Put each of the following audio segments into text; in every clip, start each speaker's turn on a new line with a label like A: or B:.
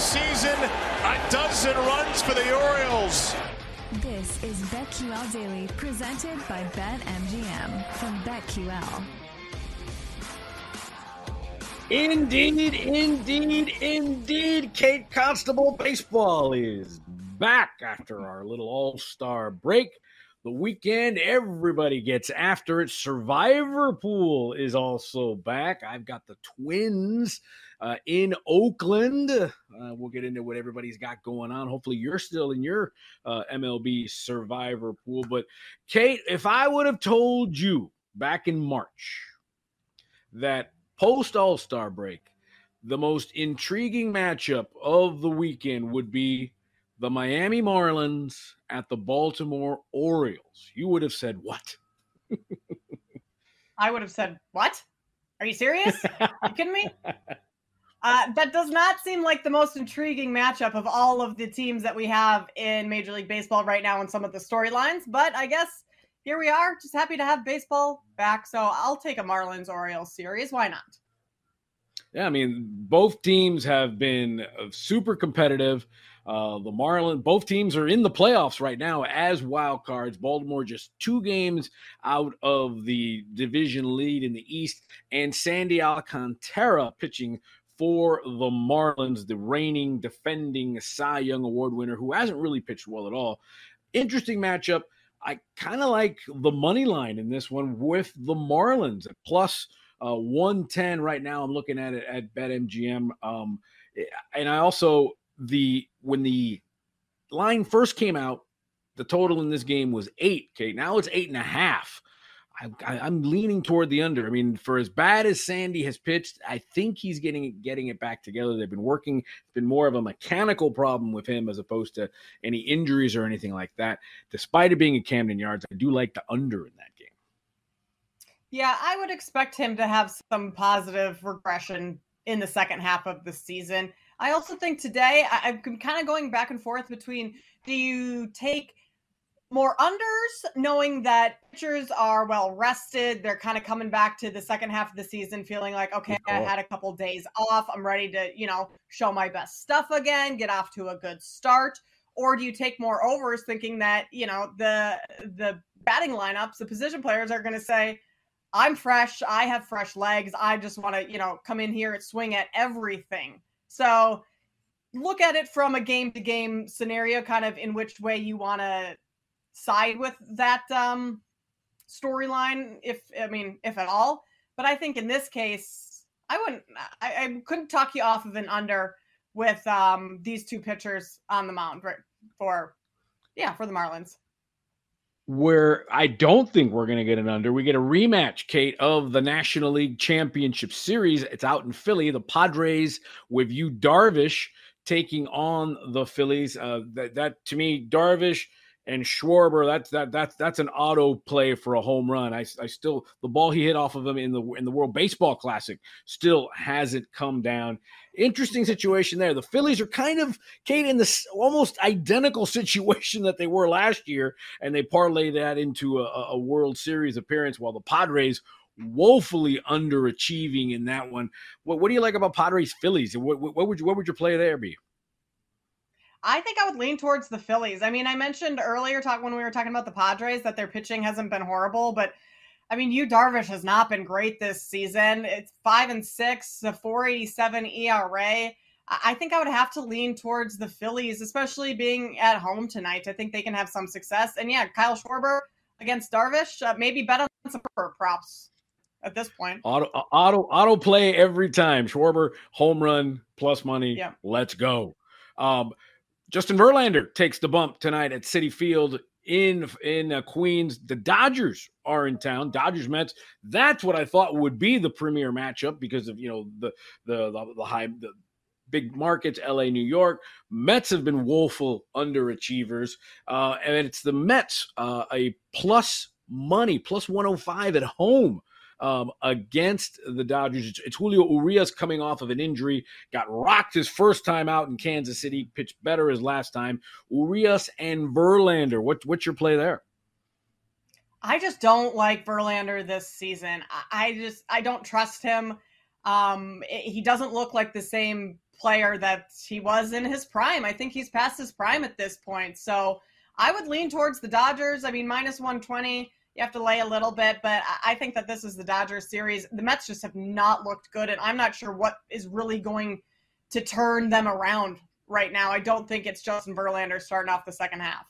A: season, a dozen runs for the Orioles.
B: This is BetQL Daily, presented by BetMGM from BetQL.
C: Indeed, indeed, indeed. Kate Constable Baseball is back after our little all star break. The weekend, everybody gets after it. Survivor Pool is also back. I've got the Twins uh, in Oakland. Uh, we'll get into what everybody's got going on. Hopefully, you're still in your uh, MLB Survivor Pool. But, Kate, if I would have told you back in March that post All Star break, the most intriguing matchup of the weekend would be the Miami Marlins at the Baltimore Orioles. You would have said what?
D: I would have said, What? Are you serious? Are you kidding me? Uh, that does not seem like the most intriguing matchup of all of the teams that we have in Major League Baseball right now and some of the storylines. But I guess here we are, just happy to have baseball back. So I'll take a Marlins Orioles series. Why not?
C: Yeah, I mean, both teams have been uh, super competitive. Uh, the Marlins, both teams are in the playoffs right now as wild cards. Baltimore just two games out of the division lead in the East, and Sandy Alcantara pitching for the Marlins, the reigning, defending Cy Young Award winner, who hasn't really pitched well at all. Interesting matchup. I kind of like the money line in this one with the Marlins plus uh, 110 right now. I'm looking at it at BetMGM. Um, and I also the when the line first came out, the total in this game was eight. Okay, now it's eight and a half. I, am leaning toward the under. I mean, for as bad as Sandy has pitched, I think he's getting getting it back together. They've been working. It's been more of a mechanical problem with him as opposed to any injuries or anything like that. Despite it being at Camden Yards, I do like the under in that game.
D: Yeah, I would expect him to have some positive regression in the second half of the season. I also think today I, I'm kind of going back and forth between do you take more unders, knowing that pitchers are well rested. They're kind of coming back to the second half of the season, feeling like, okay, I had a couple days off. I'm ready to, you know, show my best stuff again, get off to a good start. Or do you take more overs, thinking that you know the the batting lineups, the position players are going to say, "I'm fresh. I have fresh legs. I just want to, you know, come in here and swing at everything." So look at it from a game to game scenario, kind of in which way you want to side with that um, storyline, if I mean, if at all. But I think in this case, I wouldn't. I, I couldn't talk you off of an under with um, these two pitchers on the mound right, for, yeah, for the Marlins.
C: Where I don't think we're going to get an under, we get a rematch, Kate, of the National League Championship Series. It's out in Philly. The Padres with Yu Darvish taking on the Phillies. Uh, that, that to me, Darvish and Schwarber, that's that that's that's an auto play for a home run. I, I still the ball he hit off of him in the in the World Baseball Classic still hasn't come down. Interesting situation there. The Phillies are kind of Kate in this almost identical situation that they were last year, and they parlay that into a, a World Series appearance. While the Padres woefully underachieving in that one. What, what do you like about Padres Phillies? What, what, would you what would your play there be?
D: I think I would lean towards the Phillies. I mean, I mentioned earlier talk when we were talking about the Padres that their pitching hasn't been horrible, but I mean, Yu Darvish has not been great this season. It's five and six, a 487 ERA. I think I would have to lean towards the Phillies, especially being at home tonight. I think they can have some success. And yeah, Kyle Schwarber against Darvish, uh, maybe bet on some props at this point.
C: Auto auto auto play every time. Schwarber home run plus money. Yeah. Let's go. Um, Justin Verlander takes the bump tonight at Citi Field in in uh, Queens. The Dodgers are in town. Dodgers Mets. That's what I thought would be the premier matchup because of you know the the the, the high the big markets, LA, New York. Mets have been woeful underachievers, uh, and it's the Mets uh, a plus money plus 105 at home um, against the Dodgers. It's, it's, Julio Urias coming off of an injury, got rocked his first time out in Kansas City, pitched better his last time. Urias and Verlander. What, what's your play there?
D: I just don't like Verlander this season. I just I don't trust him. Um, he doesn't look like the same player that he was in his prime. I think he's past his prime at this point. So I would lean towards the Dodgers. I mean, minus 120, you have to lay a little bit, but I think that this is the Dodgers series. The Mets just have not looked good, and I'm not sure what is really going to turn them around right now. I don't think it's Justin Verlander starting off the second half.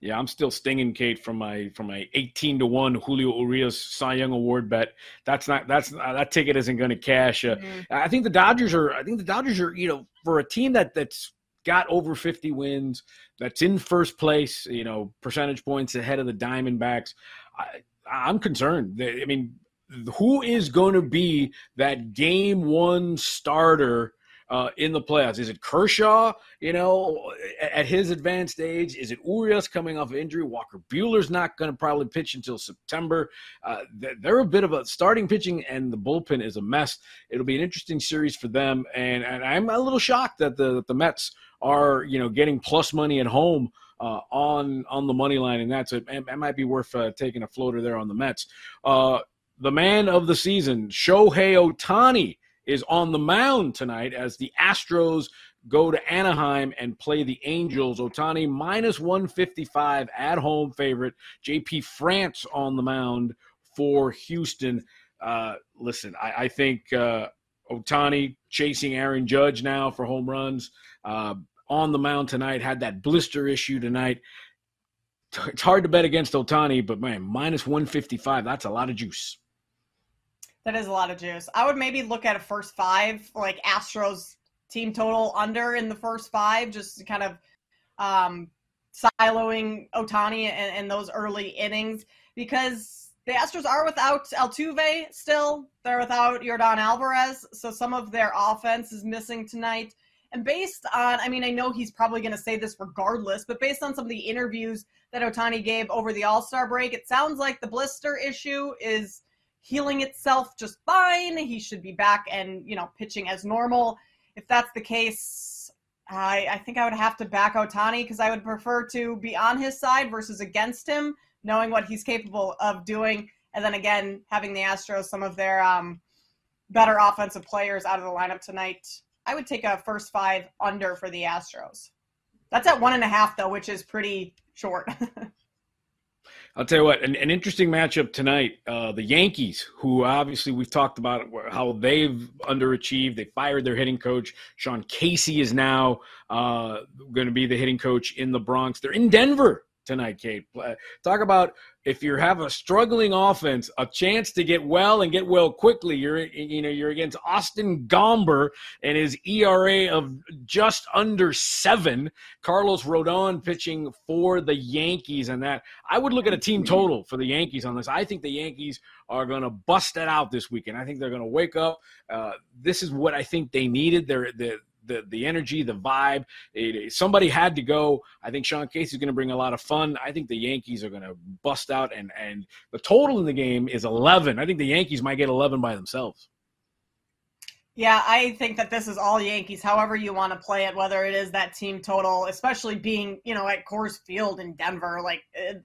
C: Yeah, I'm still stinging Kate from my from my 18 to one Julio Urias Cy Young Award bet. That's not that's uh, that ticket isn't going to cash. Uh, mm-hmm. I think the Dodgers are. I think the Dodgers are. You know, for a team that that's got over 50 wins, that's in first place. You know, percentage points ahead of the Diamondbacks. I, I'm concerned. I mean, who is going to be that game one starter? Uh, in the playoffs? Is it Kershaw, you know, at his advanced age? Is it Urias coming off injury? Walker Buehler's not going to probably pitch until September. Uh, they're a bit of a starting pitching, and the bullpen is a mess. It'll be an interesting series for them, and, and I'm a little shocked that the that the Mets are, you know, getting plus money at home. Uh, on on the money line, and that's it. It might be worth uh, taking a floater there on the Mets. Uh, the man of the season, Shohei Ohtani, is on the mound tonight as the Astros go to Anaheim and play the Angels. Ohtani minus 155 at home favorite. JP France on the mound for Houston. Uh, listen, I, I think uh, Ohtani chasing Aaron Judge now for home runs. Uh, on the mound tonight, had that blister issue tonight. It's hard to bet against Ohtani, but man, minus 155, that's a lot of juice.
D: That is a lot of juice. I would maybe look at a first five, like Astros team total under in the first five, just kind of um, siloing Ohtani and, and those early innings because the Astros are without Altuve still. They're without Yordan Alvarez, so some of their offense is missing tonight. And based on, I mean, I know he's probably going to say this regardless, but based on some of the interviews that Ohtani gave over the All Star break, it sounds like the blister issue is healing itself just fine. He should be back and, you know, pitching as normal. If that's the case, I, I think I would have to back Ohtani because I would prefer to be on his side versus against him, knowing what he's capable of doing. And then again, having the Astros, some of their um, better offensive players out of the lineup tonight. I would take a first five under for the Astros. That's at one and a half, though, which is pretty short.
C: I'll tell you what, an, an interesting matchup tonight. Uh, the Yankees, who obviously we've talked about how they've underachieved. They fired their hitting coach. Sean Casey is now uh, going to be the hitting coach in the Bronx. They're in Denver tonight, Kate. Talk about if you have a struggling offense, a chance to get well and get well quickly. You're you know you're against Austin Gomber and his ERA of just under seven. Carlos Rodon pitching for the Yankees, and that I would look at a team total for the Yankees on this. I think the Yankees are going to bust that out this weekend. I think they're going to wake up. Uh, this is what I think they needed. They're, they're the the energy, the vibe. It, somebody had to go. I think Sean Casey is going to bring a lot of fun. I think the Yankees are going to bust out, and and the total in the game is 11. I think the Yankees might get 11 by themselves.
D: Yeah, I think that this is all Yankees. However you want to play it, whether it is that team total, especially being you know at Coors Field in Denver, like. It,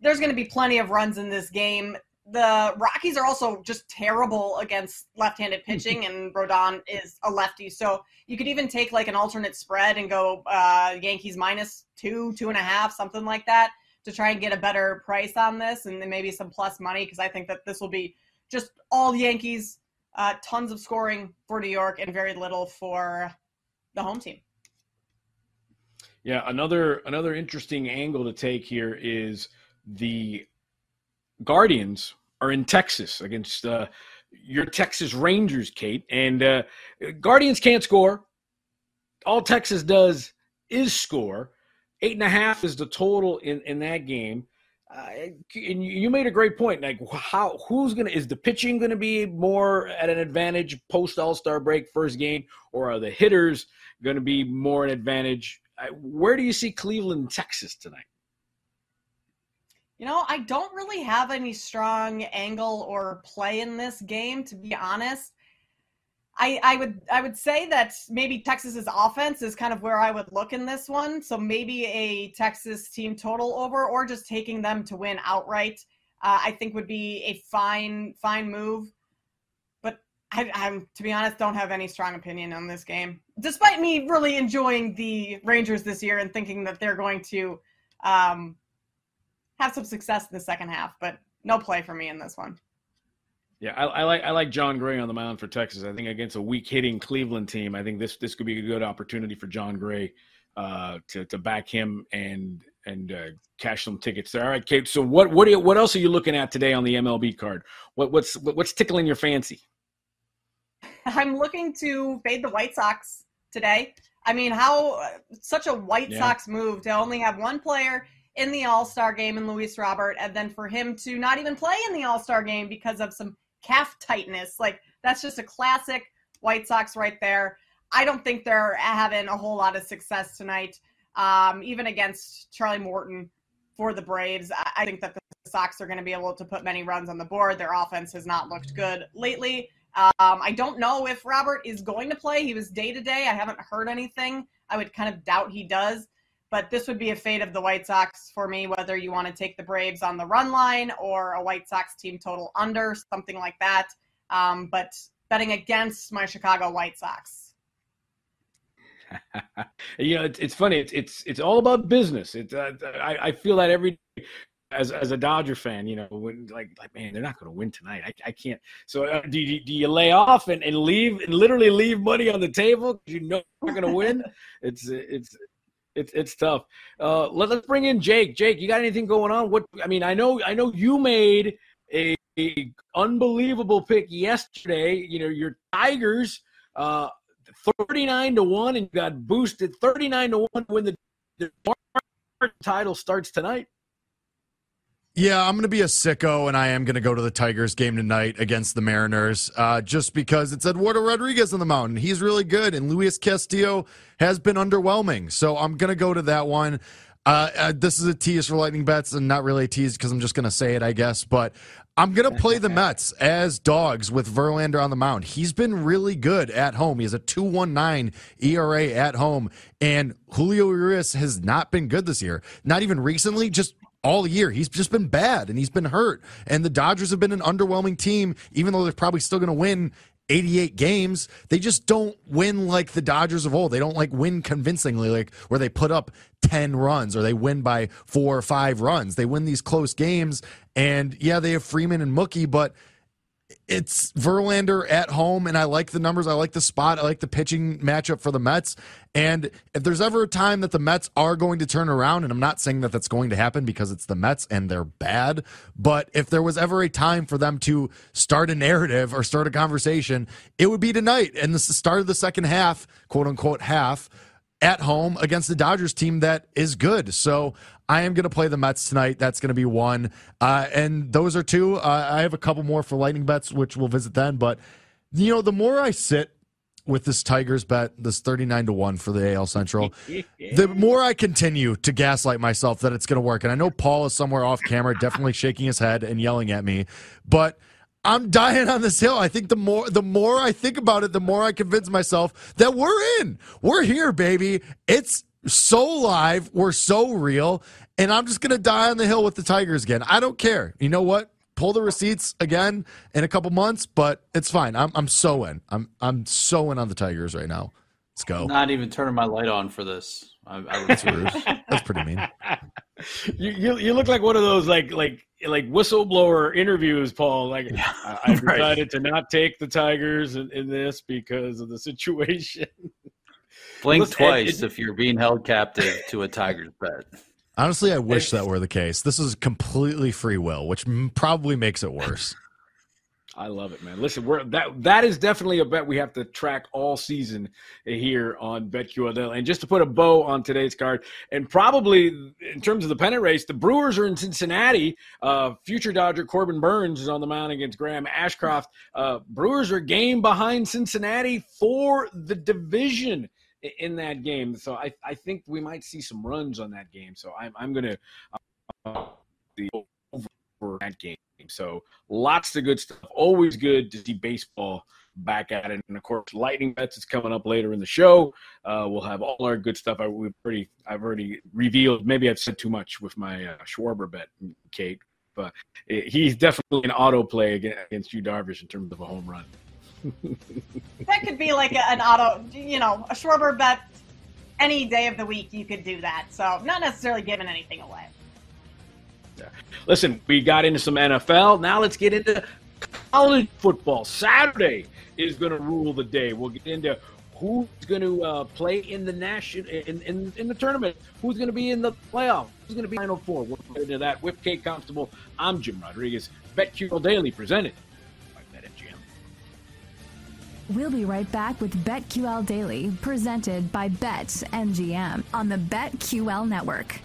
D: there's going to be plenty of runs in this game the Rockies are also just terrible against left-handed pitching, and Rodon is a lefty. So you could even take like an alternate spread and go uh, Yankees minus two, two and a half, something like that, to try and get a better price on this, and then maybe some plus money because I think that this will be just all Yankees, uh, tons of scoring for New York, and very little for the home team.
C: Yeah, another another interesting angle to take here is the Guardians are in Texas against uh, your Texas Rangers, Kate. And uh, Guardians can't score. All Texas does is score. Eight and a half is the total in, in that game. Uh, and you made a great point. Like, how who's gonna is the pitching gonna be more at an advantage post All Star break first game, or are the hitters gonna be more an advantage? Where do you see Cleveland, Texas tonight?
D: You know, I don't really have any strong angle or play in this game, to be honest. I, I would I would say that maybe Texas's offense is kind of where I would look in this one. So maybe a Texas team total over, or just taking them to win outright. Uh, I think would be a fine fine move. But I, I'm to be honest, don't have any strong opinion on this game, despite me really enjoying the Rangers this year and thinking that they're going to um, have some success in the second half. But no play for me in this one.
C: Yeah, I, I, like I like Jon Gray on the mound for Texas. I think against a weak hitting Cleveland team, I think this this could be a good opportunity for Jon Gray uh, to to back him and and uh, cash some tickets there. All right, Kate. So what what you, what else are you looking at today on the MLB card? What what's what's tickling your fancy?
D: I'm looking to fade the White Sox today. I mean, how such a White yeah. Sox move to only have one player in the All Star game in Luis Robert, and then for him to not even play in the All Star game because of some calf tightness. Like that's just a classic White Sox right there. I don't think they're having a whole lot of success tonight, um, even against Charlie Morton for the Braves. I think that the Sox are going to be able to put many runs on the board. Their offense has not looked good lately. Um, I don't know if Robert is going to play. He was day to day. I haven't heard anything. I would kind of doubt he does. But this would be a fate of the White Sox for me, whether you want to take the Braves on the run line or a White Sox team total under, something like that. Um, but betting against my Chicago White Sox.
C: you know, it's, it's funny. It's, it's it's all about business. It's uh, I, I feel that every as as a Dodger fan, you know, when, like like man, they're not going to win tonight. I, I can't. So uh, do you, do you lay off and, and leave and literally leave money on the table because you know you're going to win? it's it's it's it's tough. Uh, let, us bring in Jake. Jake, you got anything going on? What I mean, I know I know you made a, a unbelievable pick yesterday. You know your Tigers, uh, thirty nine to one, and got boosted thirty nine to one when the, the title starts tonight.
E: Yeah, I'm going to be a sicko, and I am going to go to the Tigers game tonight against the Mariners, uh, just because it's Eduardo Rodriguez on the mountain. He's really good, and Luis Castillo has been underwhelming. So I'm going to go to that one. Uh, uh, this is a tease for Lightning Bets, and not really a tease because I'm just going to say it, I guess. But I'm going to play the Mets as dogs with Verlander on the mound. He's been really good at home. He has a 2.19 ERA at home, and Julio Urias has not been good this year. Not even recently, just all year. He's just been bad and he's been hurt. And the Dodgers have been an underwhelming team, even though they're probably still going to win 88 games. They just don't win like the Dodgers of old. They don't like win convincingly, like where they put up 10 runs or they win by four or five runs. They win these close games. And yeah, they have Freeman and Mookie, but it's Verlander at home, and I like the numbers. I like the spot. I like the pitching matchup for the Mets. And if there's ever a time that the Mets are going to turn around, and I'm not saying that that's going to happen because it's the Mets and they're bad, but if there was ever a time for them to start a narrative or start a conversation, it would be tonight. And the start of the second half, quote unquote half at home against the Dodgers team that is good. So I am going to play the Mets tonight. That's going to be one. Uh, and those are two. Uh, I have a couple more for lightning bets, which we'll visit then. But, you know, the more I sit with this Tigers bet, this 39 to 1 for the AL Central, the more I continue to gaslight myself that it's going to work. And I know Paul is somewhere off camera, definitely shaking his head and yelling at me. But I'm dying on this hill. I think the more the more I think about it, the more I convince myself that we're in. We're here, baby. It's so live. We're so real. And I'm just gonna die on the hill with the Tigers again. I don't care. You know what? Pull the receipts again in a couple months, but it's fine. I'm I'm so in. I'm I'm so in on the Tigers right now. Let's go.
F: not even turning my light on for this. I, I
E: That's rude. That's pretty mean.
C: You, you you look like one of those like like like whistleblower interviews, Paul. Like yeah, I, I decided right. to not take the Tigers in, in, this because of the situation.
F: Blink Listen, twice it, if you're being held captive to a Tigers bet.
E: Honestly, I wish that were the case. This is completely free will, which probably makes it worse.
C: I love it, man. Listen, we're that that is definitely a bet we have to track all season here on BetQL. And just to put a bow on today's card, and probably in terms of the pennant race, the Brewers are in Cincinnati. Uh, future Dodger Corbin Burnes is on the mound against Graham Ashcraft. Uh, Brewers are game behind Cincinnati for the division in that game. So I, I think we might see some runs on that game. So I'm I'm gonna uh, the over that game. So lots of good stuff. Always good to see baseball back at it. And of course, Lightning Bets is coming up later in the show. Uh, we'll have all our good stuff. I, we've pretty, I've already revealed. Maybe I've said too much with my uh, Schwarber bet, Kate, but it, he's definitely an auto play against Yu, Darvish, in terms of a home run.
D: that could be like an auto, you know, a Schwarber bet any day of the week. You could do that. So not necessarily giving anything away.
C: Listen, we got into some NFL. Now let's get into college football. Saturday is going to rule the day. We'll get into who's going to uh, play in the national in, in, in the tournament, who's going to be in the playoff, who's going to be Final Four. We'll get into that with Kate Constable. I'm Jim Rodriguez. BetQL Daily presented by BetMGM.
B: We'll be right back with BetQL Daily presented by BetMGM on the BetQL network.